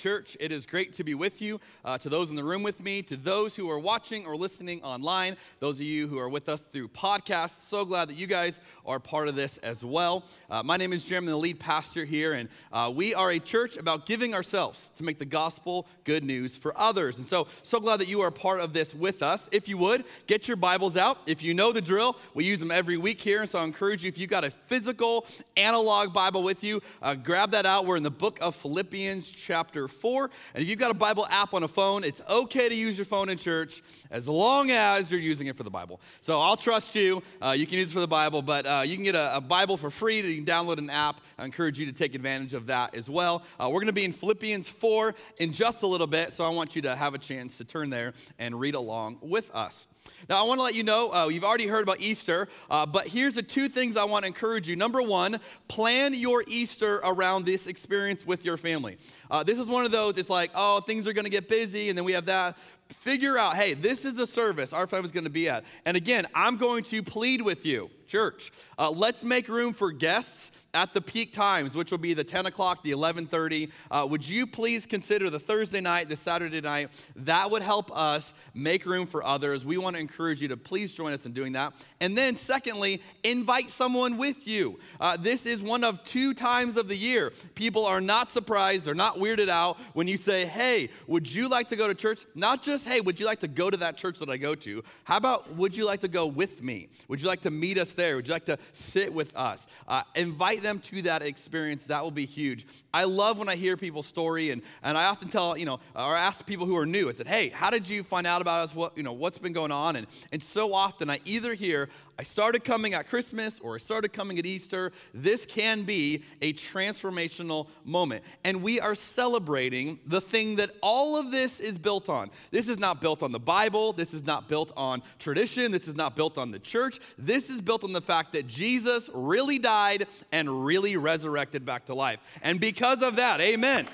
church. It is great to be with you. Uh, to those in the room with me, to those who are watching or listening online, those of you who are with us through podcasts, so glad that you guys are part of this as well. Uh, my name is Jim, I'm the lead pastor here, and uh, we are a church about giving ourselves to make the gospel good news for others. And so, so glad that you are part of this with us. If you would, get your Bibles out. If you know the drill, we use them every week here, and so I encourage you, if you've got a physical analog Bible with you, uh, grab that out. We're in the book of Philippians chapter 4. And if you've got a Bible app on a phone, it's okay to use your phone in church as long as you're using it for the Bible. So I'll trust you. Uh, you can use it for the Bible, but uh, you can get a, a, Bible for free. You can download an app. I encourage you to take advantage of that as well. Uh, we're going to be in Philippians 4 in just a little bit, so I want you to have a chance to turn there and read along with us. Now, I want to let you know, uh, you've already heard about Easter, uh, but here's the two things I want to encourage you. Number one, plan your Easter around this experience with your family. Uh, this is one of those, it's like, oh, things are going to get busy, and then we have that. Figure out, hey, this is the service our family's going to be at. And again, I'm going to plead with you, church, uh, let's make room for guests at the peak times, which will be the 10 o'clock, the 11:30. Uh, would you please consider the Thursday night, the Saturday night? That would help us make room for others. We want to encourage you to please join us in doing that. And then, secondly, invite someone with you. Uh, this is one of two times of the year. People are not surprised, they're not weirded out when you say, "Hey, would you like to go to church?" Not just, "Hey, would you like to go to that church that I go to?" How about, "Would you like to go with me? Would you like to meet us there? Would you like to sit with us?" Uh, invite invite them to that experience, that will be huge. I love when I hear people's story, and, and I often tell, you know, or ask people who are new, I said, hey, how did you find out about us? What, you know, what's been going on? And, and so often I either hear, I started coming at Christmas or I started coming at Easter. This can be a transformational moment. And we are celebrating the thing that all of this is built on. This is not built on the Bible. This is not built on tradition. This is not built on the church. This is built on the fact that Jesus really died and really resurrected back to life. And because of that, amen.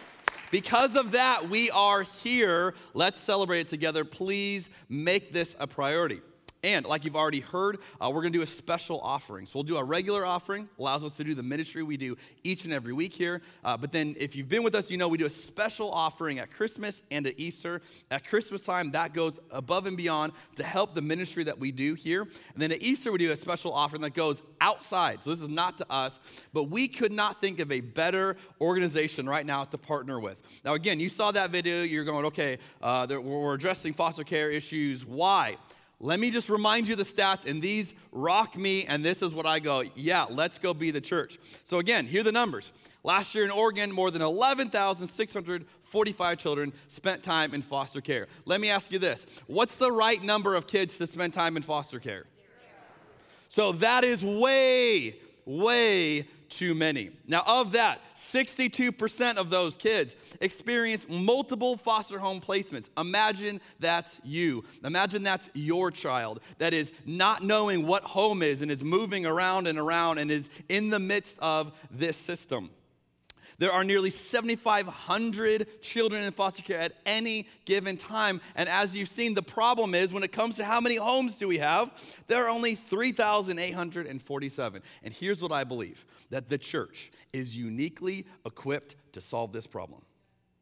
Because of that, we are here. Let's celebrate it together. Please make this a priority. And like you've already heard, uh, we're going to do a special offering. So we'll do a regular offering, allows us to do the ministry we do each and every week here. Uh, but then if you've been with us, you know we do a special offering at Christmas and at Easter. At Christmas time, that goes above and beyond to help the ministry that we do here. And then at Easter, we do a special offering that goes outside. So this is not to us, but we could not think of a better organization right now to partner with. Now, again, you saw that video, you're going, okay, uh, we're addressing foster care issues. Why? Let me just remind you the stats, and these rock me, and this is what I go, yeah, let's go be the church. So, again, here are the numbers. Last year in Oregon, more than 11,645 children spent time in foster care. Let me ask you this what's the right number of kids to spend time in foster care? So, that is way, way too many. Now, of that, 62% of those kids experience multiple foster home placements. Imagine that's you. Imagine that's your child that is not knowing what home is and is moving around and around and is in the midst of this system. There are nearly 7,500 children in foster care at any given time. And as you've seen, the problem is when it comes to how many homes do we have, there are only 3,847. And here's what I believe that the church is uniquely equipped to solve this problem.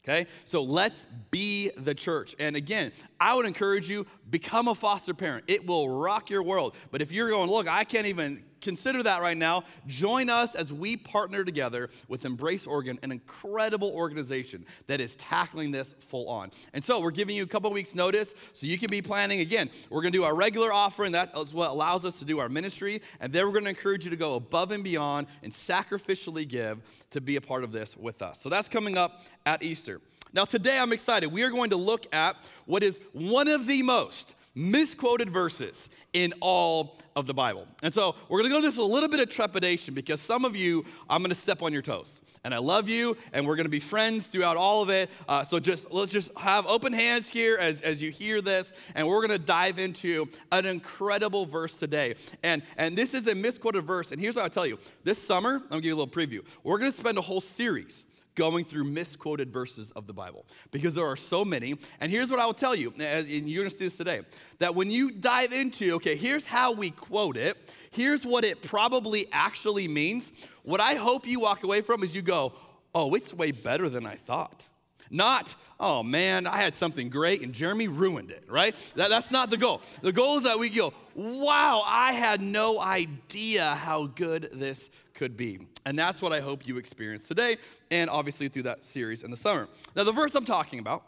Okay? So let's be the church. And again, I would encourage you become a foster parent. It will rock your world. But if you're going, look, I can't even consider that right now, join us as we partner together with Embrace Oregon, an incredible organization that is tackling this full on. And so we're giving you a couple weeks notice so you can be planning again. We're going to do our regular offering. That is what allows us to do our ministry. And then we're going to encourage you to go above and beyond and sacrificially give to be a part of this with us. So that's coming up at Easter. Now, today I'm excited. We are going to look at what is one of the most misquoted verses in all of the Bible. And so we're going to go this with a little bit of trepidation because some of you, I'm going to step on your toes. And I love you, and we're going to be friends throughout all of it. Uh, so just let's just have open hands here as, as you hear this, and we're going to dive into an incredible verse today. And and this is a misquoted verse. And here's what I'll tell you: this summer, I'm going to give you a little preview. We're going to spend a whole series going through misquoted verses of the Bible because there are so many. And here's what I will tell you, and you're going to see this today that when you dive into, okay, here's how we quote it, here's what it probably actually means. What I hope you walk away from is you go, oh, it's way better than I thought. Not, oh man, I had something great and Jeremy ruined it, right? That, that's not the goal. The goal is that we go, wow, I had no idea how good this could be. And that's what I hope you experience today and obviously through that series in the summer. Now, the verse I'm talking about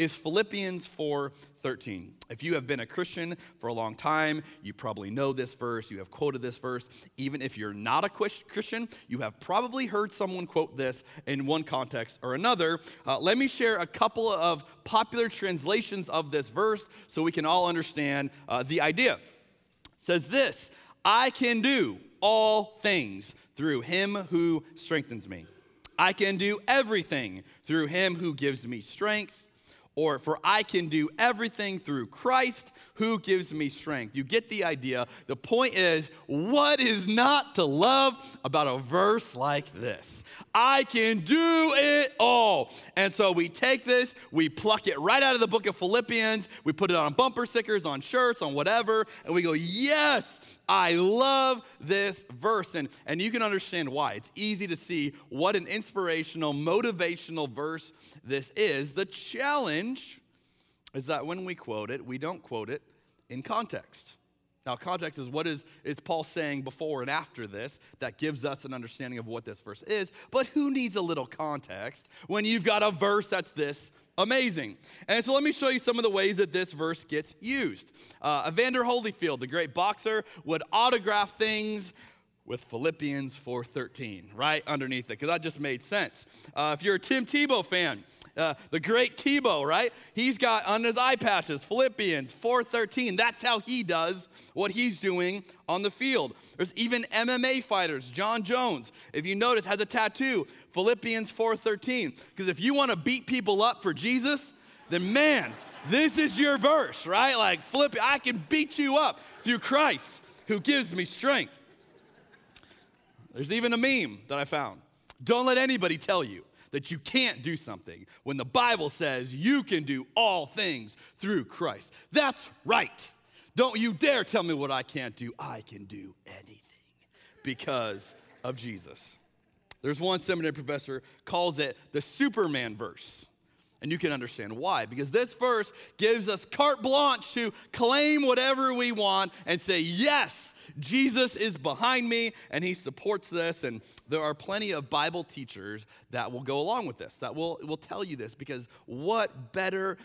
is Philippians 4:13. If you have been a Christian for a long time, you probably know this verse, you have quoted this verse. Even if you're not a Christian, you have probably heard someone quote this in one context or another. Uh, let me share a couple of popular translations of this verse so we can all understand uh, the idea. It says this, I can do all things through him who strengthens me. I can do everything through him who gives me strength or for I can do everything through Christ who gives me strength. You get the idea. The point is, what is not to love about a verse like this? I can do it all. And so we take this, we pluck it right out of the book of Philippians, we put it on bumper stickers, on shirts, on whatever, and we go, Yes, I love this verse. And, and you can understand why. It's easy to see what an inspirational, motivational verse this is. The challenge is that when we quote it, we don't quote it in context. Now, context is what is, is Paul saying before and after this that gives us an understanding of what this verse is. But who needs a little context when you've got a verse that's this amazing? And so let me show you some of the ways that this verse gets used. Uh, Evander Holyfield, the great boxer, would autograph things with Philippians 4:13 right underneath it because that just made sense. Uh, if you're a Tim Tebow fan, uh, the great Tebow, right? He's got on his eye patches Philippians 4:13. That's how he does what he's doing on the field. There's even MMA fighters. Jon Jones, if you notice, has a tattoo Philippians 4:13. Because if you want to beat people up for Jesus, then man, this is your verse, right? Like flip, I can beat you up through Christ who gives me strength. There's even a meme that I found. Don't let anybody tell you that you can't do something when the Bible says you can do all things through Christ. That's right. Don't you dare tell me what I can't do. I can do anything because of Jesus. There's one seminary professor calls it the Superman verse. And you can understand why. Because this verse gives us carte blanche to claim whatever we want and say, Yes, Jesus is behind me and he supports this. And there are plenty of Bible teachers that will go along with this, that will, will tell you this. Because what better,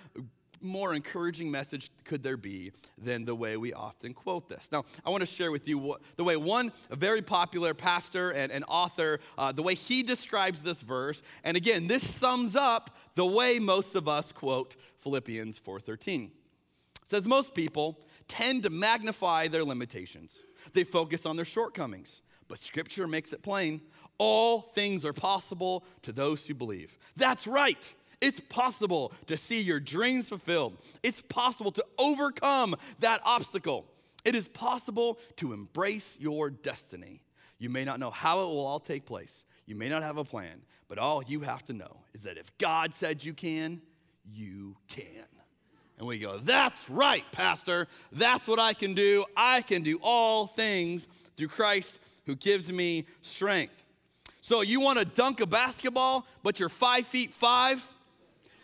more encouraging message could there be than the way we often quote this? Now, I want to share with you what, the way one very popular pastor and, and author, uh, the way he describes this verse. And again, this sums up the way most of us quote Philippians 4:13. It says most people tend to magnify their limitations. They focus on their shortcomings. But scripture makes it plain all things are possible to those who believe. That's right. It's possible to see your dreams fulfilled. It's possible to overcome that obstacle. It is possible to embrace your destiny. You may not know how it will all take place. You may not have a plan, but all you have to know is that if God said you can, you can. And we go, That's right, Pastor. That's what I can do. I can do all things through Christ who gives me strength. So, you want to dunk a basketball, but you're five feet five?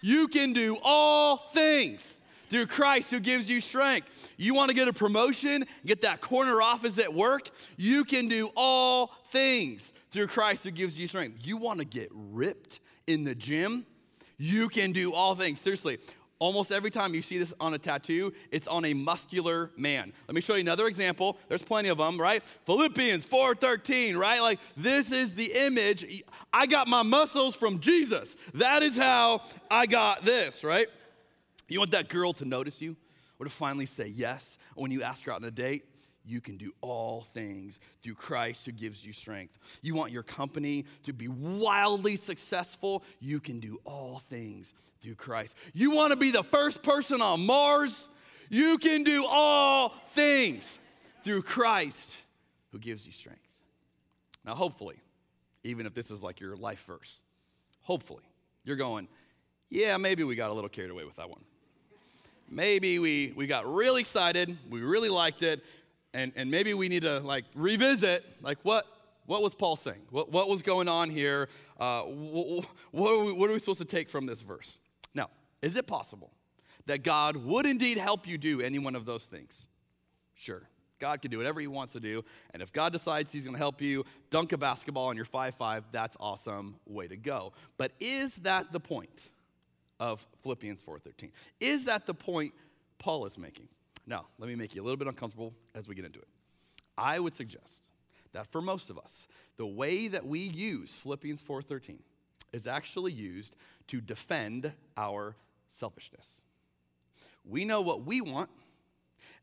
You can do all things through Christ who gives you strength. You want to get a promotion, get that corner office at work? You can do all things through Christ who gives you strength. You want to get ripped in the gym? You can do all things. Seriously, Almost every time you see this on a tattoo, it's on a muscular man. Let me show you another example. There's plenty of them, right? Philippians 4:13, right? Like this is the image. I got my muscles from Jesus. That is how I got this, right? You want that girl to notice you? or to finally say yes when you ask her out on a date, you can do all things through Christ who gives you strength. You want your company to be wildly successful, you can do all things through Christ. You want to be the first person on Mars, you can do all things through Christ who gives you strength. Now, hopefully, even if this is like your life verse, hopefully, you're going, yeah, maybe we got a little carried away with that one. Maybe we, we got really excited, we really liked it, and, and maybe we need to like revisit like what what was paul saying what, what was going on here uh, what, what, are we, what are we supposed to take from this verse is it possible that god would indeed help you do any one of those things? Sure. God can do whatever he wants to do and if god decides he's going to help you dunk a basketball on your 5-5 that's awesome way to go. But is that the point of philippians 4.13 is that the point paul is making? Now, let me make you a little bit uncomfortable as we get into it. I would suggest that for most of us, the way that we use Philippians 4:13 is actually used to defend our selfishness. We know what we want,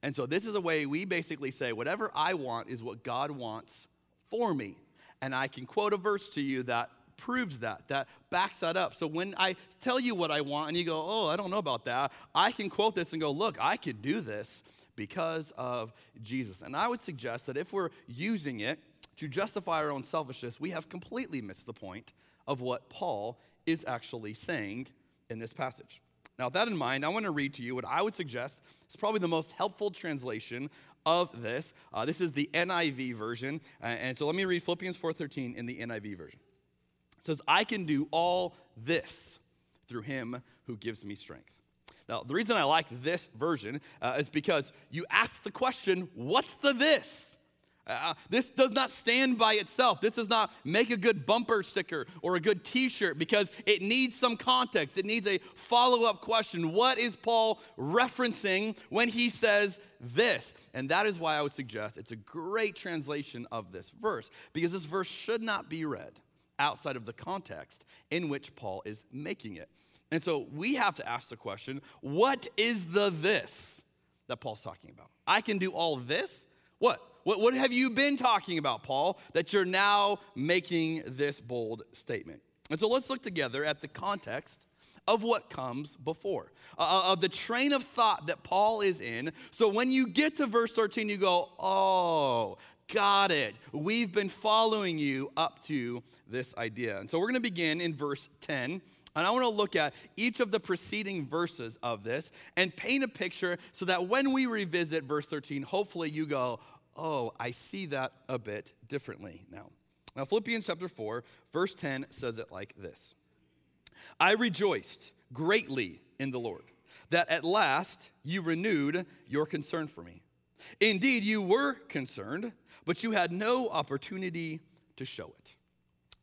and so this is a way we basically say whatever I want is what God wants for me. And I can quote a verse to you that proves that, that backs that up. So when I tell you what I want and you go, oh, I don't know about that, I can quote this and go, look, I could do this because of Jesus. And I would suggest that if we're using it to justify our own selfishness, we have completely missed the point of what Paul is actually saying in this passage. Now, with that in mind, I want to read to you what I would suggest is probably the most helpful translation of this. Uh, this is the NIV version, uh, and so let me read Philippians 4:13 in the NIV version. It says, I can do all this through him who gives me strength. Now, the reason I like this version uh, is because you ask the question, what's the this? Uh, this does not stand by itself. This does not make a good bumper sticker or a good t shirt because it needs some context. It needs a follow up question. What is Paul referencing when he says this? And that is why I would suggest it's a great translation of this verse because this verse should not be read outside of the context in which Paul is making it. And so we have to ask the question what is the this that Paul's talking about? I can do all this? What? What, what have you been talking about, Paul, that you're now making this bold statement? And so let's look together at the context of what comes before, uh, uh of the train of thought that Paul is in. So when you get to verse 13, you go, oh, Got it. We've been following you up to this idea. And so we're going to begin in verse 10. And I want to look at each of the preceding verses of this and paint a picture so that when we revisit verse 13, hopefully you go, oh, I see that a bit differently now. Now, Philippians chapter 4, verse 10 says it like this I rejoiced greatly in the Lord that at last you renewed your concern for me. Indeed, you were concerned but you had no opportunity to show it.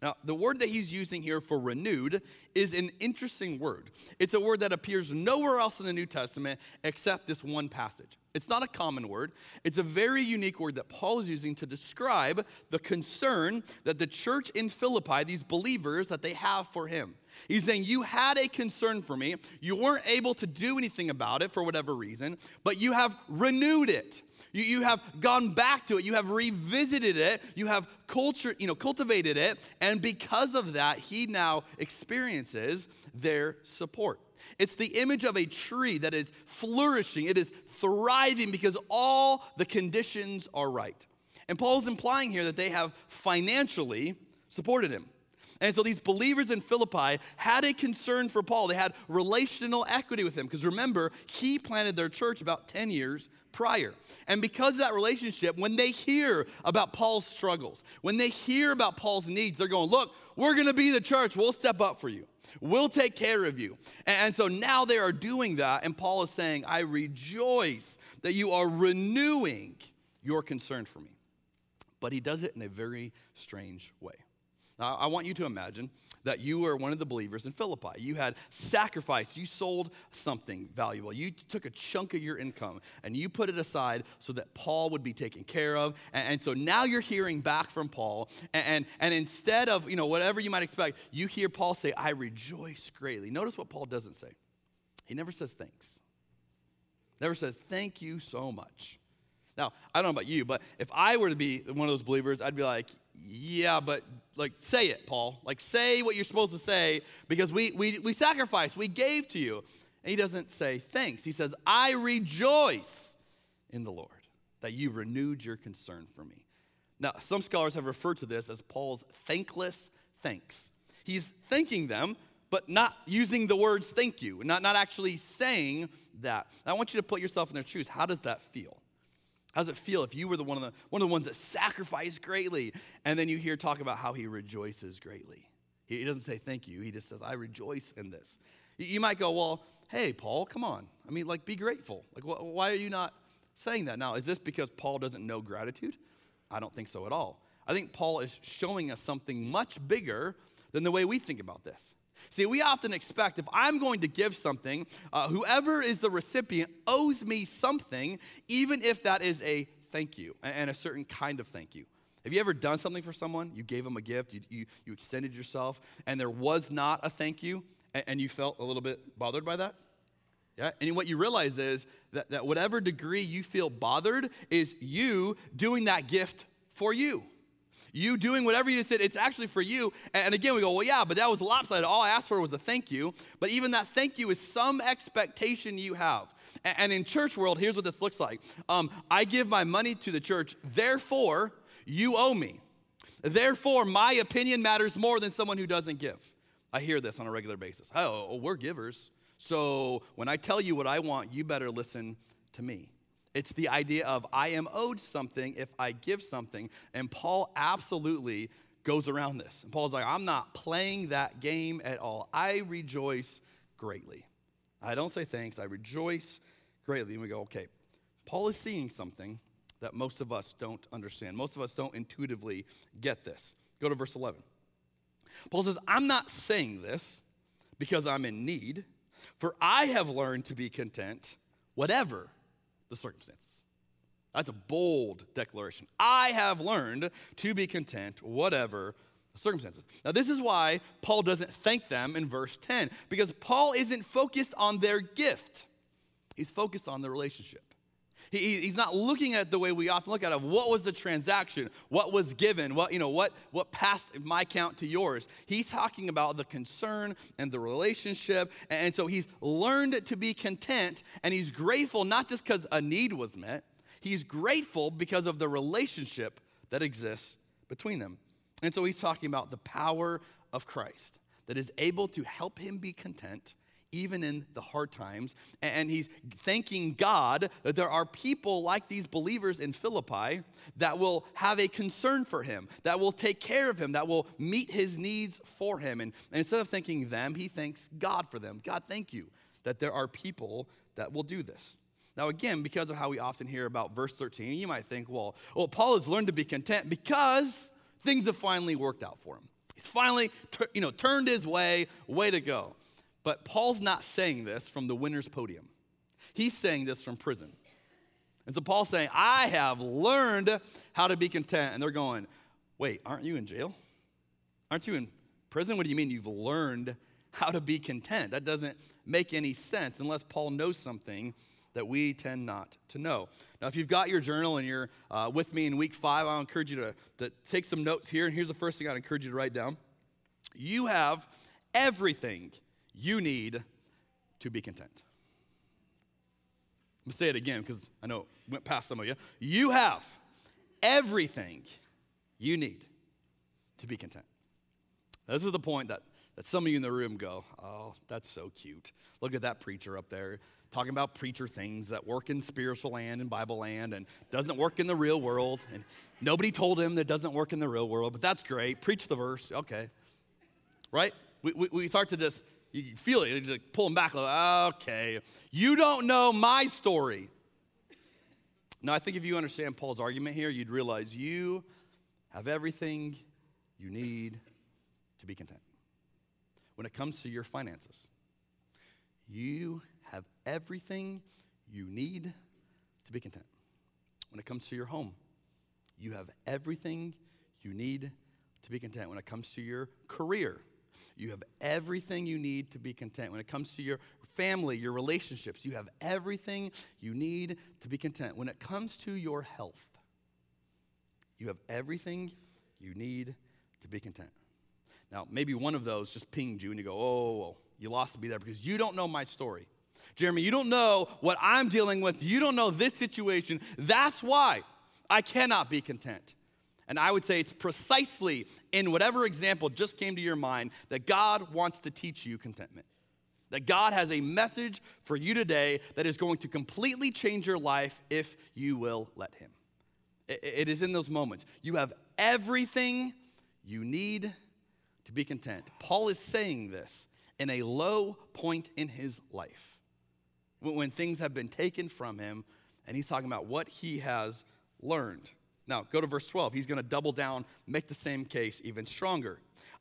Now, the word that he's using here for renewed is an interesting word. It's a word that appears nowhere else in the New Testament except this one passage. It's not a common word, it's a very unique word that Paul is using to describe the concern that the church in Philippi, these believers, that they have for him. He's saying, You had a concern for me. You weren't able to do anything about it for whatever reason, but you have renewed it. You, you have gone back to it. You have revisited it. You have culture, you know, cultivated it. And because of that, he now experiences their support. It's the image of a tree that is flourishing, it is thriving because all the conditions are right. And Paul's implying here that they have financially supported him. And so these believers in Philippi had a concern for Paul. They had relational equity with him because remember, he planted their church about 10 years prior. And because of that relationship, when they hear about Paul's struggles, when they hear about Paul's needs, they're going, Look, we're going to be the church. We'll step up for you. We'll take care of you. And so now they are doing that. And Paul is saying, I rejoice that you are renewing your concern for me. But he does it in a very strange way. Now, I want you to imagine that you were one of the believers in Philippi. You had sacrificed, you sold something valuable. You took a chunk of your income and you put it aside so that Paul would be taken care of. And, and so now you're hearing back from Paul. And, and, and instead of, you know, whatever you might expect, you hear Paul say, I rejoice greatly. Notice what Paul doesn't say. He never says thanks. never says, Thank you so much. Now, I don't know about you, but if I were to be one of those believers, I'd be like, yeah, but like say it, Paul. Like say what you're supposed to say because we we we sacrificed, we gave to you. And he doesn't say thanks. He says, I rejoice in the Lord that you renewed your concern for me. Now, some scholars have referred to this as Paul's thankless thanks. He's thanking them, but not using the words thank you, not, not actually saying that. I want you to put yourself in their shoes. How does that feel? How does it feel if you were the one of the one of the ones that sacrificed greatly, and then you hear talk about how he rejoices greatly? He, doesn't say thank you. He just says, "I rejoice in this." You, might go, "Well, hey, Paul, come on. I mean, like, be grateful. Like, wh- why are you not saying that now? Is this because Paul doesn't know gratitude? I don't think so at all. I think Paul is showing us something much bigger than the way we think about this. See, we often expect if I'm going to give something, uh, whoever is the recipient owes me something, even if that is a thank you and a certain kind of thank you. Have you ever done something for someone? You gave them a gift, you, you, you extended yourself, and there was not a thank you, and, and you felt a little bit bothered by that? Yeah? And what you realize is that, that whatever degree you feel bothered is you doing that gift for you you doing whatever you said, it's actually for you. And again, we go, well, yeah, but that was lopsided. All I asked for was a thank you. But even that thank you is some expectation you have. And in church world, here's what this looks like um, I give my money to the church, therefore, you owe me. Therefore, my opinion matters more than someone who doesn't give. I hear this on a regular basis. Oh, we're givers. So when I tell you what I want, you better listen to me. It's the idea of I am owed something if I give something. And Paul absolutely goes around this. And Paul's like, I'm not playing that game at all. I rejoice greatly. I don't say thanks, I rejoice greatly. And we go, okay, Paul is seeing something that most of us don't understand. Most of us don't intuitively get this. Go to verse 11. Paul says, I'm not saying this because I'm in need, for I have learned to be content, whatever the circumstances. That's a bold declaration. I have learned to be content, whatever the circumstances. Now, this is why Paul doesn't thank them in verse 10, because Paul isn't focused on their gift, he's focused on the relationship. He, he's not looking at the way we often look at it. What was the transaction? What was given? What, you know, what, what passed my account to yours? He's talking about the concern and the relationship. And so he's learned to be content and he's grateful not just because a need was met, he's grateful because of the relationship that exists between them. And so he's talking about the power of Christ that is able to help him be content even in the hard times. And he's thanking God that there are people like these believers in Philippi that will have a concern for him, that will take care of him, that will meet his needs for him. And, and instead of thanking them, he thanks God for them. God, thank you that there are people that will do this. Now, again, because of how we often hear about verse 13, you might think, well, well, Paul has learned to be content because things have finally worked out for him. He's finally, you know, turned his way. Way to go. But Paul's not saying this from the winner's podium. He's saying this from prison. And so Paul's saying, I have learned how to be content. And they're going, Wait, aren't you in jail? Aren't you in prison? What do you mean you've learned how to be content? That doesn't make any sense unless Paul knows something that we tend not to know. Now, if you've got your journal and you're uh, with me in week five, I'll encourage you to, to take some notes here. And here's the first thing I'd encourage you to write down You have everything you need to be content. I'm gonna say it again because I know it went past some of you. You have everything you need to be content. This is the point that, that some of you in the room go, oh, that's so cute. Look at that preacher up there talking about preacher things that work in spiritual land and Bible land and doesn't work in the real world. And nobody told him that doesn't work in the real world, but that's great. Preach the verse, okay. Right? We, we, we start to just you feel it, you like pull them back, like, okay, you don't know my story. Now, I think if you understand Paul's argument here, you'd realize you have everything you need to be content. When it comes to your finances, you have everything you need to be content. When it comes to your home, you have everything you need to be content. When it comes to your career, you have everything you need to be content. When it comes to your family, your relationships. You have everything you need to be content. When it comes to your health, you have everything you need to be content. Now, maybe one of those just pinged you and you go, oh, you lost me there because you don't know my story. Jeremy, you don't know what I'm dealing with. You don't know this situation. That's why I cannot be content. And I would say it's precisely in whatever example just came to your mind that God wants to teach you contentment. That God has a message for you today that is going to completely change your life if you will let Him. It is in those moments. You have everything you need to be content. Paul is saying this in a low point in his life when things have been taken from him, and he's talking about what he has learned. Now, go to verse 12. He's going to double down, make the same case even stronger.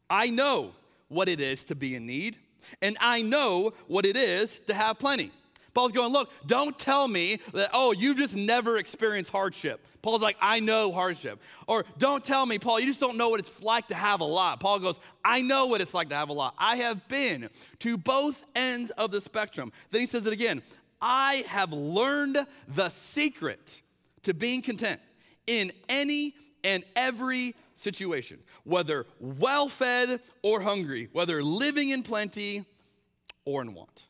I know what it is to be in need, and I know what it is to have plenty. Paul's going, Look, don't tell me that, oh, you just never experienced hardship. Paul's like, I know hardship. Or don't tell me, Paul, you just don't know what it's like to have a lot. Paul goes, I know what it's like to have a lot. I have been to both ends of the spectrum. Then he says it again I have learned the secret to being content in any and every situation, whether well fed or hungry, whether living in plenty or in want.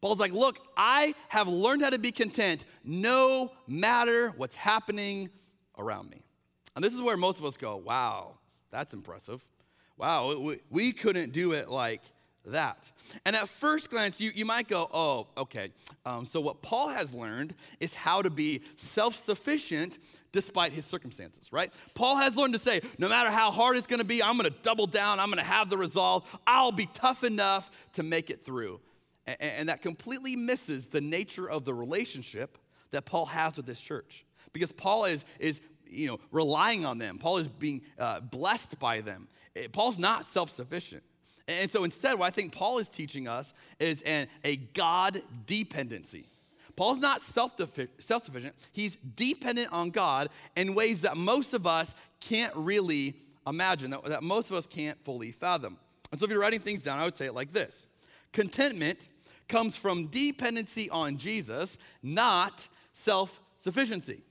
Paul's like, look, I have learned how to be content no matter what's happening around me. And this is where most of us go, wow, that's impressive. Wow, we, we couldn't do it like that. And at first glance, you, you might go, oh, okay. Um, so, what Paul has learned is how to be self sufficient despite his circumstances, right? Paul has learned to say, no matter how hard it's gonna be, I'm gonna double down, I'm gonna have the resolve, I'll be tough enough to make it through. And, and that completely misses the nature of the relationship that Paul has with this church. Because Paul is, is you know, relying on them, Paul is being uh, blessed by them. Eh, Paul's not self sufficient. And so instead, what I think Paul is teaching us is an, a God dependency. Paul's not self sufficient, he's dependent on God in ways that most of us can't really imagine, that, that most of us can't fully fathom. And so if you're writing things down, I would say it like this Contentment comes from dependency on Jesus, not self sufficiency.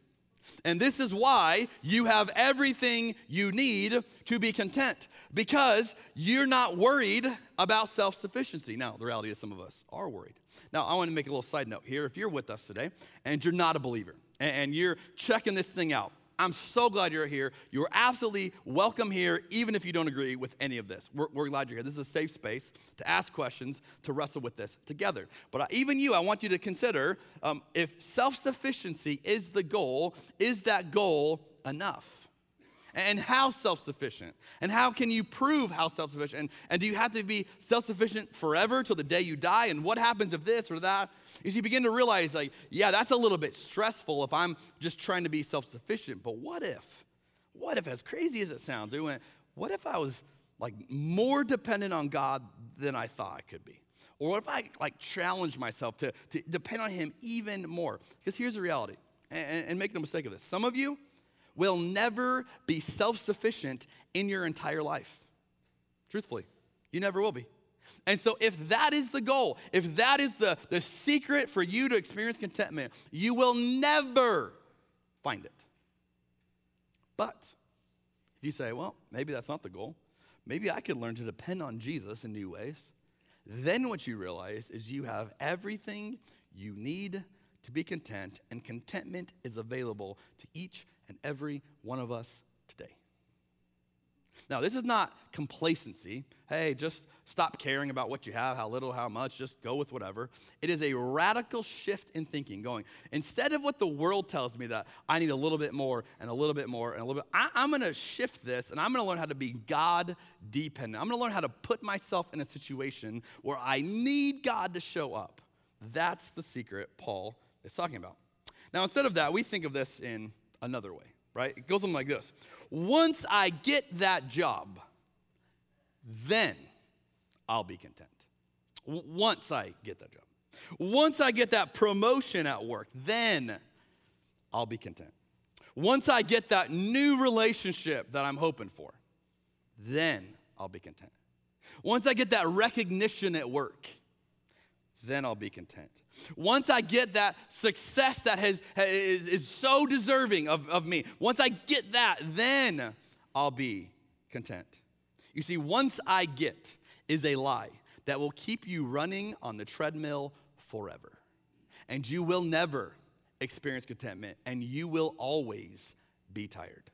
And this is why you have everything you need to be content because you're not worried about self sufficiency. Now, the reality is, some of us are worried. Now, I want to make a little side note here. If you're with us today and you're not a believer and you're checking this thing out, I'm so glad you're here. You're absolutely welcome here, even if you don't agree with any of this. We're, we're glad you're here. This is a safe space to ask questions, to wrestle with this together. But even you, I want you to consider um, if self sufficiency is the goal, is that goal enough? And how self sufficient? And how can you prove how self sufficient? And, and do you have to be self sufficient forever till the day you die? And what happens if this or that? As you begin to realize, like, yeah, that's a little bit stressful if I'm just trying to be self sufficient. But what if? What if, as crazy as it sounds, we went, what if I was like more dependent on God than I thought I could be? Or what if I like challenge myself to, to depend on Him even more? Because here's the reality, and, and make no mistake of this. Some of you, will never be self sufficient in your entire life. Truthfully, you never will be. And so, if that is the goal, if that is the, the secret for you to experience contentment, you will never find it. But if you say, well, maybe that's not the goal, maybe I could learn to depend on Jesus in new ways, then what you realize is you have everything you need to be content, and contentment is available to each and every one of us today. Now, this is not complacency. Hey, just stop caring about what you have, how little, how much, just go with whatever. It is a radical shift in thinking, going, instead of what the world tells me that I need a little bit more and a little bit more and a little bit, I, am to shift this and I'm to learn how to be God dependent. I'm to learn how to put myself in a situation where I need God to show up. That's the secret Paul is talking about. Now, instead of that, we think of this in another way, right? It goes something like this Once I get that job, then I'll be content. Once I get that job. Once I get that promotion at work, then I'll be content. Once I get that new relationship that I'm hoping for, then I'll be content. Once I get that recognition at work, then I'll be content. Once I get that success that has, is, is so deserving of, of me, once I get that, then I'll be content. You see, once I get is a lie that will keep you running on the treadmill forever. And you will never experience contentment, and you will always be tired.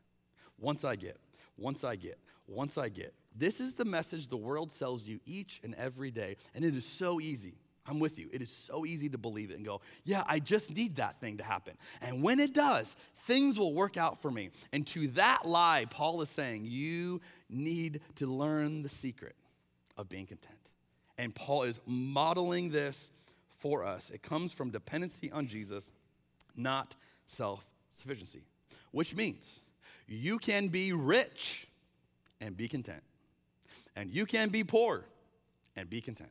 Once I get, once I get, once I get. This is the message the world sells you each and every day, and it is so easy. I'm with you. It is so easy to believe it and go, yeah, I just need that thing to happen. And when it does, things will work out for me. And to that lie, Paul is saying, you need to learn the secret of being content. And Paul is modeling this for us. It comes from dependency on Jesus, not self sufficiency, which means you can be rich and be content, and you can be poor and be content.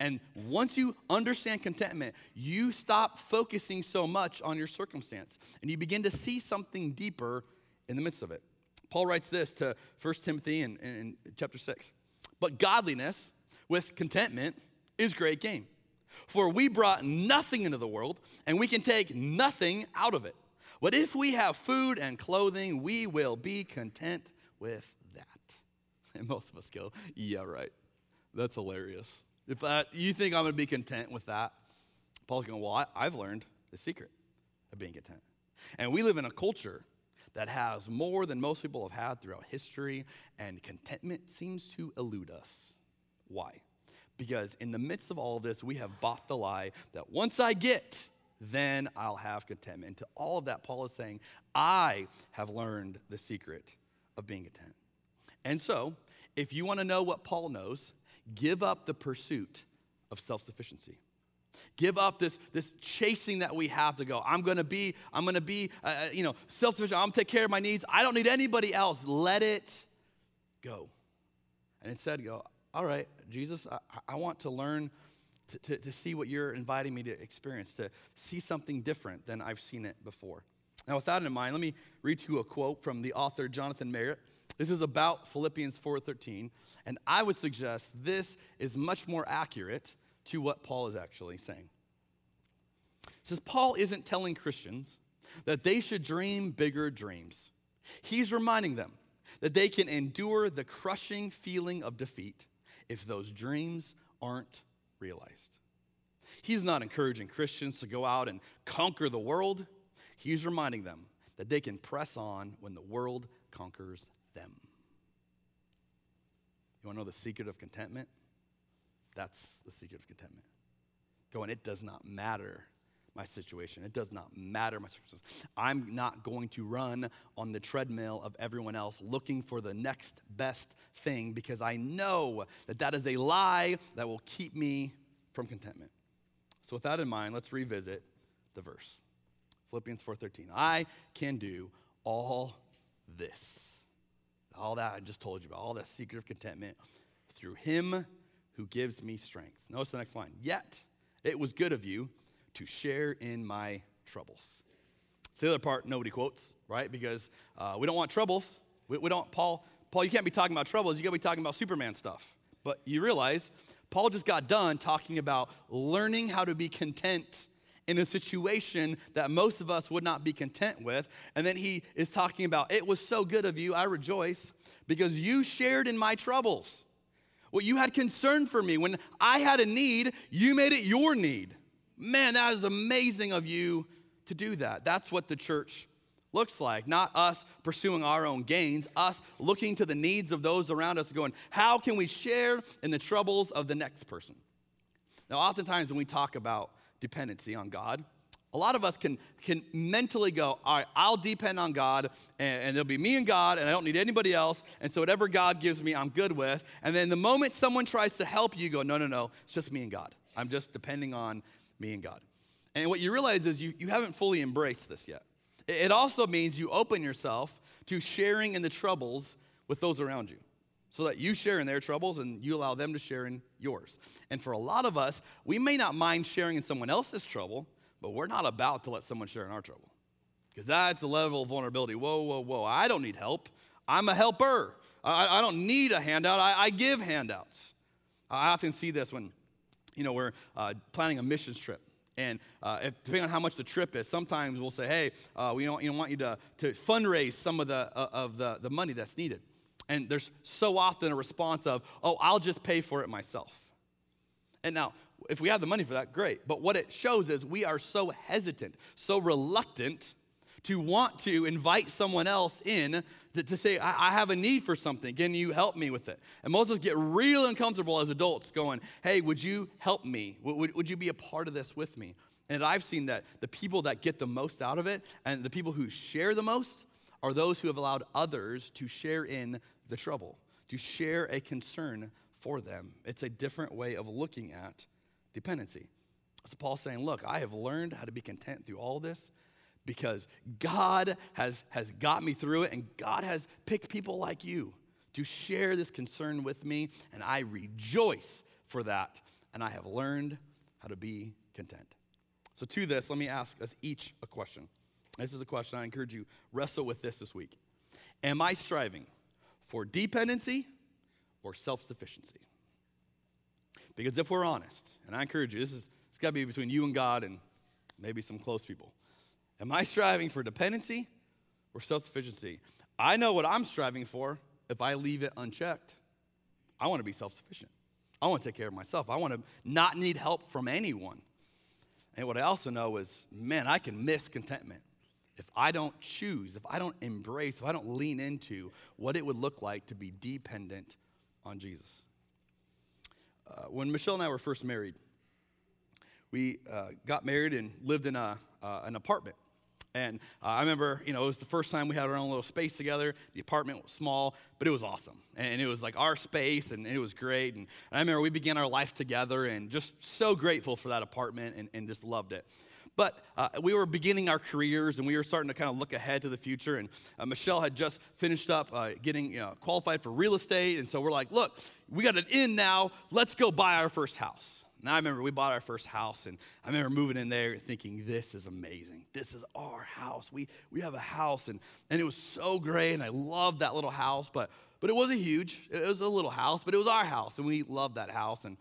And once you understand contentment, you stop focusing so much on your circumstance and you begin to see something deeper in the midst of it. Paul writes this to 1 Timothy in, in, chapter 6. But godliness with contentment is great gain. For we brought nothing into the world, and we can take nothing out of it. But if we have food and clothing, we will be content with that. And most of us go, yeah, right. That's hilarious. If you think I'm going to be content with that, Paul's going, well, I, I've learned the secret of being content. And we live in a culture that has more than most people have had throughout history, and contentment seems to elude us. Why? Because in the midst of all of this, we have bought the lie that once I get, then I'll have contentment. And to all of that, Paul is saying, I have learned the secret of being content. And so, if you want to know what Paul knows, give up the pursuit of self sufficiency. Give up this, this chasing that we have to go. I'm gonna be, I'm gonna be, uh, uh you know, self sufficient. I'm gonna take care of my needs. I don't need anybody else. Let it go. And instead, go, all right, Jesus, I, I want to learn to, to, to see what you're inviting me to experience, to see something different than I've seen it before. Now, with that in mind, let me read to you a quote from the author Jonathan Merritt. This is about Philippians 4:13, and I would suggest this is much more accurate to what Paul is actually saying. It says Paul isn't telling Christians that they should dream bigger dreams. He's reminding them that they can endure the crushing feeling of defeat if those dreams aren't realized. He's not encouraging Christians to go out and conquer the world. He's reminding them that they can press on when the world conquers them. You want to know the secret of contentment? That's the secret of contentment. Going, it does not matter my situation. It does not matter my circumstances. I'm not going to run on the treadmill of everyone else looking for the next best thing because I know that that is a lie that will keep me from contentment. So with that in mind, let's revisit the verse. Philippians 4:13. I can do all this all that I just told you about, all that secret of contentment through him who gives me strength. Notice the next line. Yet it was good of you to share in my troubles. It's the other part nobody quotes, right? Because uh, we don't want troubles. We, we don't, Paul, Paul, you can't be talking about troubles. You gotta be talking about Superman stuff. But you realize Paul just got done talking about learning how to be content in a situation that most of us would not be content with. And then he is talking about, it was so good of you, I rejoice, because you shared in my troubles. Well, you had concern for me. When I had a need, you made it your need. Man, that is amazing of you to do that. That's what the church looks like. Not us pursuing our own gains, us looking to the needs of those around us, going, how can we share in the troubles of the next person? Now, oftentimes when we talk about dependency on God. A lot of us can, can mentally go, all right, I'll depend on God, and, and it'll be me and God, and I don't need anybody else. And so whatever God gives me, I'm good with. And then the moment someone tries to help you, you go, no, no, no, it's just me and God. I'm just depending on me and God. And what you realize is you, you haven't fully embraced this yet. It also means you open yourself to sharing in the troubles with those around you so that you share in their troubles and you allow them to share in yours. And for a lot of us, we may not mind sharing in someone else's trouble, but we're not about to let someone share in our trouble. Because that's a level of vulnerability. Whoa, whoa, whoa. I don't need help. I'm a helper. I, I don't need a handout. I, I give handouts. I often see this when you know, we're uh, planning a missions trip. And uh, if, depending on how much the trip is, sometimes we'll say, hey, uh, we don't, you know, want you to, to fundraise some of, the, uh, of the, the money that's needed. And there's so often a response of, oh, I'll just pay for it myself. And now, if we have the money for that, great. But what it shows is we are so hesitant, so reluctant to want to invite someone else in to, to say, I, I, have a need for something. Can you help me with it? And most of us get real uncomfortable as adults going, Hey, would you help me? Would, would you be a part of this with me? And I've seen that the people that get the most out of it and the people who share the most are those who have allowed others to share in the trouble, to share a concern for them. It's a different way of looking at dependency. So Paul's saying, Look, I have learned how to be content through all this because God has, has got me through it, and God has picked people like you to share this concern with me, and I rejoice for that. And I have learned how to be content. So, to this, let me ask us each a question. This is a question I encourage you wrestle with this this week. Am I striving for dependency or self sufficiency? Because if we're honest, and I encourage you, this is it's got to be between you and God and maybe some close people. Am I striving for dependency or self sufficiency? I know what I'm striving for if I leave it unchecked. I want to be self sufficient. I want to take care of myself. I want to not need help from anyone. And what I also know is, man, I can miss contentment if I don't choose, if I don't embrace, if I don't lean into what it would look like to be dependent on Jesus. Uh, when Michelle and I were first married, we uh, got married and lived in a, uh, an apartment. And uh, I remember, you know, it was the first time we had our own little space together. The apartment was small, but it was awesome. And it was like our space, and it was great. And, I remember we began our life together and just so grateful for that apartment and, and just loved it. But uh, we were beginning our careers and we were starting to kind of look ahead to the future. And uh, Michelle had just finished up uh, getting you know, qualified for real estate. And so we're like, look, we got an in now. Let's go buy our first house. Now I remember we bought our first house, and I remember moving in there thinking, this is amazing. This is our house. We, we have a house, and, and it was so great, and I loved that little house, but, but it wasn't huge. It was a little house, but it was our house, and we loved that house. And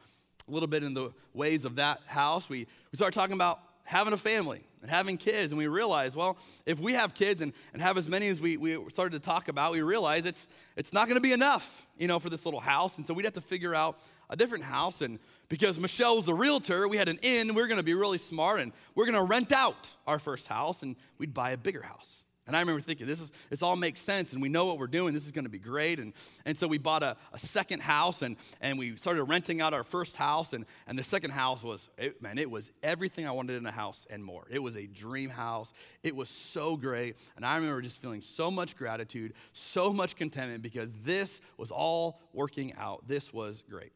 a little bit in the ways of that house, we, we started talking about having a family and having kids. And we realized, well, if we have kids and, and have as many as we, we started to talk about, we realize it's, it's not going to be enough, you know, for this little house. And so we'd have to figure out a different house. And because Michelle was a realtor, we had an in. We are going to be really smart and we're going to rent out our first house and we'd buy a bigger house. And I remember thinking, this, is, this all makes sense, and we know what we're doing. This is going to be great. And, and so we bought a, a second house, and, and we started renting out our first house. And, and the second house was, it, man, it was everything I wanted in a house and more. It was a dream house. It was so great. And I remember just feeling so much gratitude, so much contentment, because this was all working out. This was great.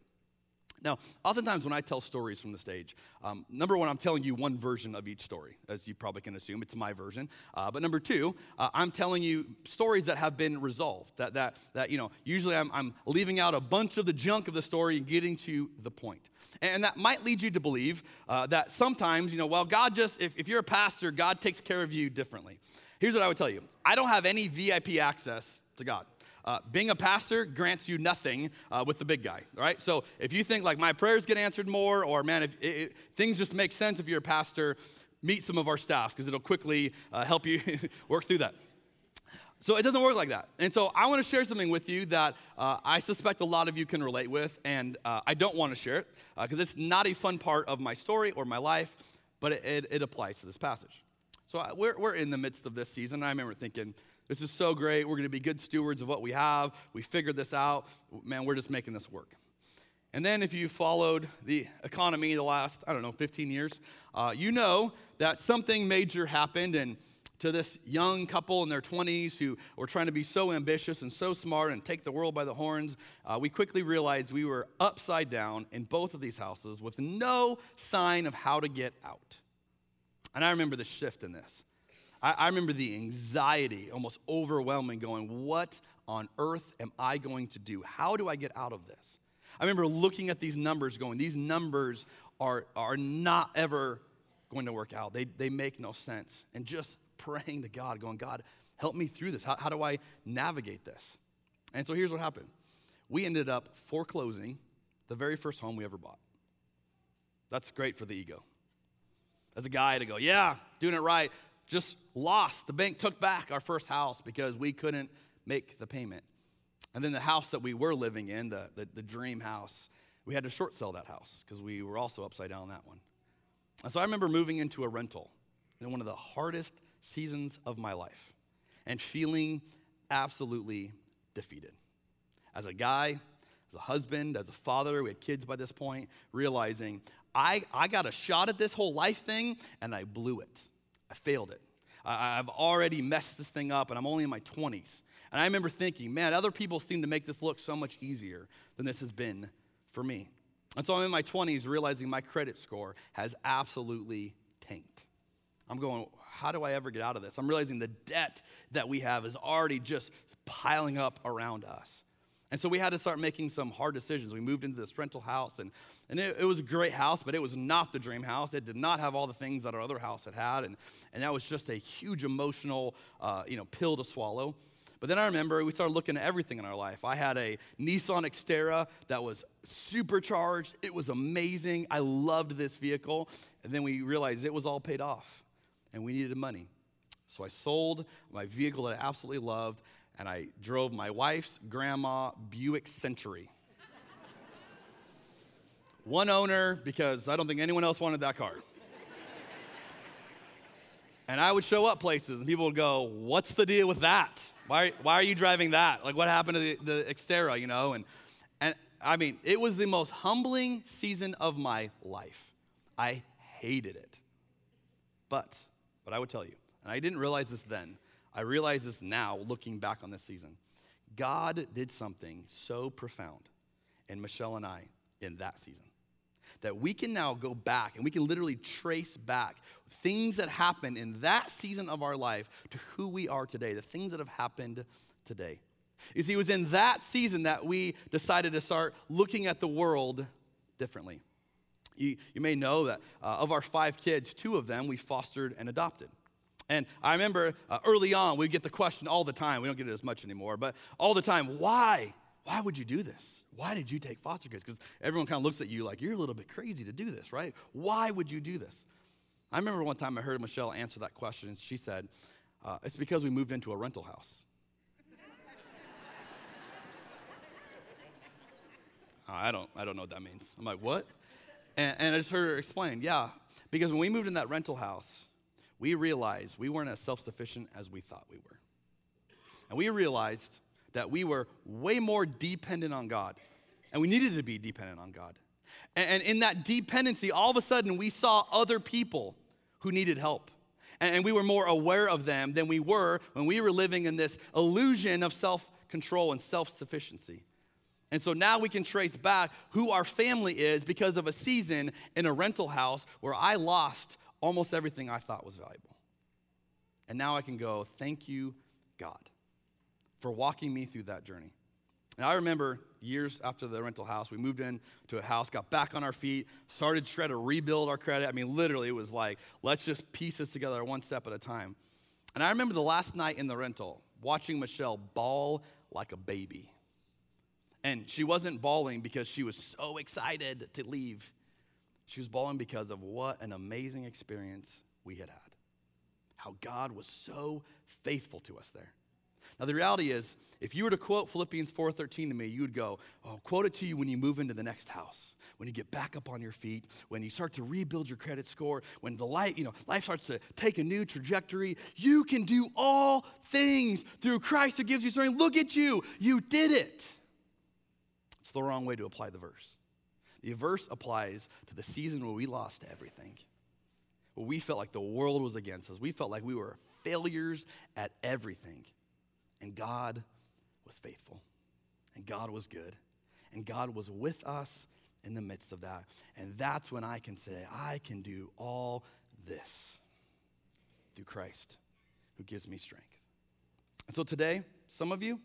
Now, oftentimes when I tell stories from the stage, um, number one, I'm telling you one version of each story, as you probably can assume. It's my version. Uh, but number two, uh, I'm telling you stories that have been resolved. That, that, that you know, usually I'm, I'm leaving out a bunch of the junk of the story and getting to the point. And that might lead you to believe uh, that sometimes, you know, well, God just, if, if you're a pastor, God takes care of you differently. Here's what I would tell you I don't have any VIP access to God. Uh, being a pastor grants you nothing uh, with the big guy, right? So if you think like my prayers get answered more, or man, if it, it, things just make sense if you're a pastor, meet some of our staff because it'll quickly uh, help you work through that. So it doesn't work like that. And so I want to share something with you that uh, I suspect a lot of you can relate with, and uh, I don't want to share it because uh, it's not a fun part of my story or my life, but it, it, it applies to this passage. So we're, we're in the midst of this season, and I remember thinking, this is so great. We're going to be good stewards of what we have. We figured this out. Man, we're just making this work. And then, if you followed the economy the last, I don't know, 15 years, uh, you know that something major happened. And to this young couple in their 20s who were trying to be so ambitious and so smart and take the world by the horns, uh, we quickly realized we were upside down in both of these houses with no sign of how to get out. And I remember the shift in this. I, I remember the anxiety almost overwhelming, going, What on earth am I going to do? How do I get out of this? I remember looking at these numbers, going, These numbers are, are not ever going to work out. They, they make no sense. And just praying to God, going, God, help me through this. How, how do I navigate this? And so here's what happened we ended up foreclosing the very first home we ever bought. That's great for the ego. As a guy to go, yeah, doing it right, just lost. The bank took back our first house because we couldn't make the payment. And then the house that we were living in, the, the, the dream house, we had to short sell that house because we were also upside down on that one. And so I remember moving into a rental in one of the hardest seasons of my life and feeling absolutely defeated. As a guy, as a husband, as a father, we had kids by this point, realizing I, I got a shot at this whole life thing and I blew it. I failed it. I, I've already messed this thing up and I'm only in my 20s. And I remember thinking, man, other people seem to make this look so much easier than this has been for me. And so I'm in my 20s realizing my credit score has absolutely tanked. I'm going, how do I ever get out of this? I'm realizing the debt that we have is already just piling up around us. And so we had to start making some hard decisions. We moved into this rental house, and, and it, it, was a great house, but it was not the dream house. It did not have all the things that our other house had had, and, and that was just a huge emotional uh, you know, pill to swallow. But then I remember we started looking at everything in our life. I had a Nissan Xterra that was supercharged. It was amazing. I loved this vehicle. And then we realized it was all paid off, and we needed money. So I sold my vehicle that I absolutely loved, and I drove my wife's grandma Buick Century. One owner, because I don't think anyone else wanted that car. and I would show up places, and people would go, What's the deal with that? Why, why are you driving that? Like, what happened to the, the Xterra, you know? And, and I mean, it was the most humbling season of my life. I hated it. But, but I would tell you, and I didn't realize this then, I realize this now looking back on this season. God did something so profound in Michelle and I in that season that we can now go back and we can literally trace back things that happened in that season of our life to who we are today, the things that have happened today. You see, it was in that season that we decided to start looking at the world differently. You, you may know that uh, of our five kids, two of them we fostered and adopted. And I remember uh, early on, we get the question all the time. We don't get it as much anymore, but all the time, why? Why would you do this? Why did you take foster kids? Because everyone kind of looks at you like, you're a little bit crazy to do this, right? Why would you do this? I remember one time I heard Michelle answer that question, and she said, uh, It's because we moved into a rental house. I, don't, I don't know what that means. I'm like, What? And, and I just heard her explain, Yeah, because when we moved in that rental house, we realized we weren't as self sufficient as we thought we were. And we realized that we were way more dependent on God, and we needed to be dependent on God. And, in that dependency, all of a sudden, we saw other people who needed help. And, and we were more aware of them than we were when we were living in this illusion of self control and self sufficiency. And so now we can trace back who our family is because of a season in a rental house where I lost almost everything I thought was valuable. And now I can go, thank you, God, for walking me through that journey. And I remember years after the rental house, we moved into a house, got back on our feet, started to try to rebuild our credit. I mean, literally, it was like, let's just piece this together one step at a time. And I remember the last night in the rental, watching Michelle bawl like a baby. And she wasn't bawling because she was so excited to leave. She was bawling because of what an amazing experience we had had. How God was so faithful to us there. Now the reality is, if you were to quote Philippians 4:13 to me, you would go, "Oh, quote it to you when you move into the next house, when you get back up on your feet, when you start to rebuild your credit score, when the life, you know, life starts to take a new trajectory. You can do all things through Christ who gives you strength. Look at you, you did it." It's the wrong way to apply the verse. The verse applies to the season where we lost everything, where we felt like the world was against us. We felt like we were failures at everything. And God was faithful, and God was good, and God was with us in the midst of that. And that's when I can say, I can do all this through Christ who gives me strength. And so today, some of you,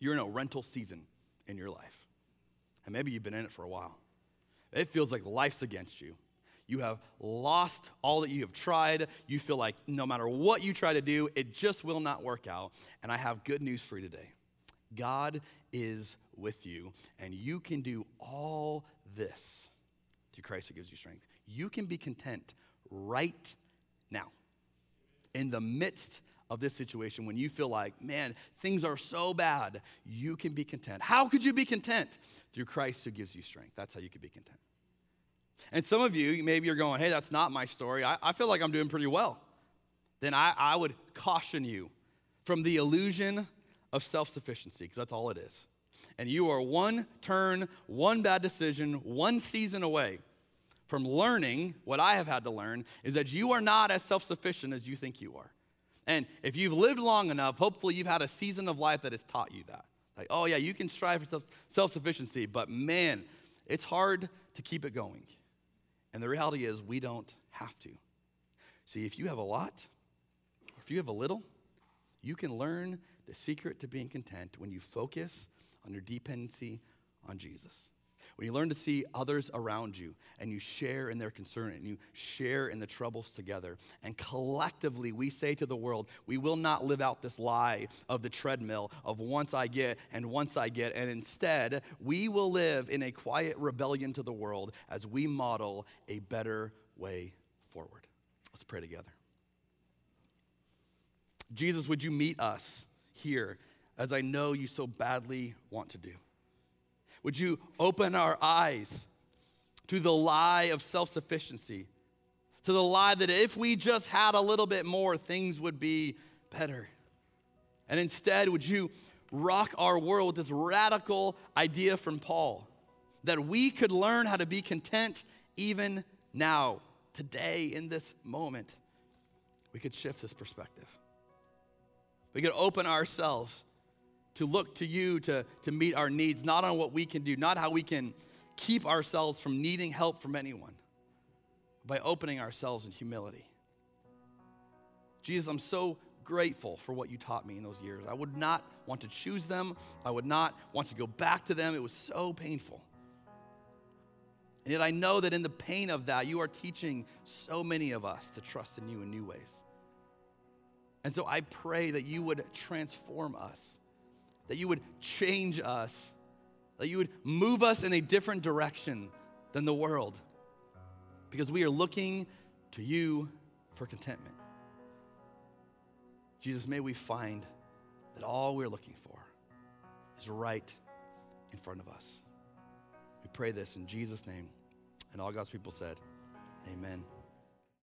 you're in a rental season in your life. And maybe you've been in it for a while. It feels like life's against you. You have lost all that you have tried. You feel like no matter what you try to do, it just will not work out. And I have good news for you today God is with you, and you can do all this through Christ who gives you strength. You can be content right now in the midst of this situation when you feel like, man, things are so bad, you can be content. How could you be content? Through Christ who gives you strength. That's how you can be content. And some of you, maybe you're going, hey, that's not my story. I, I feel like I'm doing pretty well. Then I, I would caution you from the illusion of self sufficiency, because that's all it is. And you are one turn, one bad decision, one season away from learning what I have had to learn is that you are not as self sufficient as you think you are. And if you've lived long enough, hopefully you've had a season of life that has taught you that. Like, oh, yeah, you can strive for self sufficiency, but man, it's hard to keep it going. And the reality is, we don't have to. See, if you have a lot, if you have a little, you can learn the secret to being content when you focus on your dependency on Jesus. When you learn to see others around you and you share in their concern and you share in the troubles together, and collectively we say to the world, we will not live out this lie of the treadmill of once I get and once I get, and instead we will live in a quiet rebellion to the world as we model a better way forward. Let's pray together. Jesus, would you meet us here as I know you so badly want to do? Would you open our eyes to the lie of self sufficiency, to the lie that if we just had a little bit more, things would be better? And instead, would you rock our world with this radical idea from Paul that we could learn how to be content even now, today, in this moment? We could shift this perspective. We could open ourselves to look to you to, to meet our needs, not on what we can do, not how we can keep ourselves from needing help from anyone, by opening ourselves in humility. Jesus, I'm so grateful for what you taught me in those years. I would not want to choose them, I would not want to go back to them. It was so painful. And yet I know that in the pain of that, you are teaching so many of us to trust in you in new ways. And so I pray that you would transform us that you would change us, that you would move us in a different direction than the world, because we are looking to you for contentment. Jesus, may we find that all we're looking for is right in front of us. We pray this in Jesus' name. And all God's people said, Amen.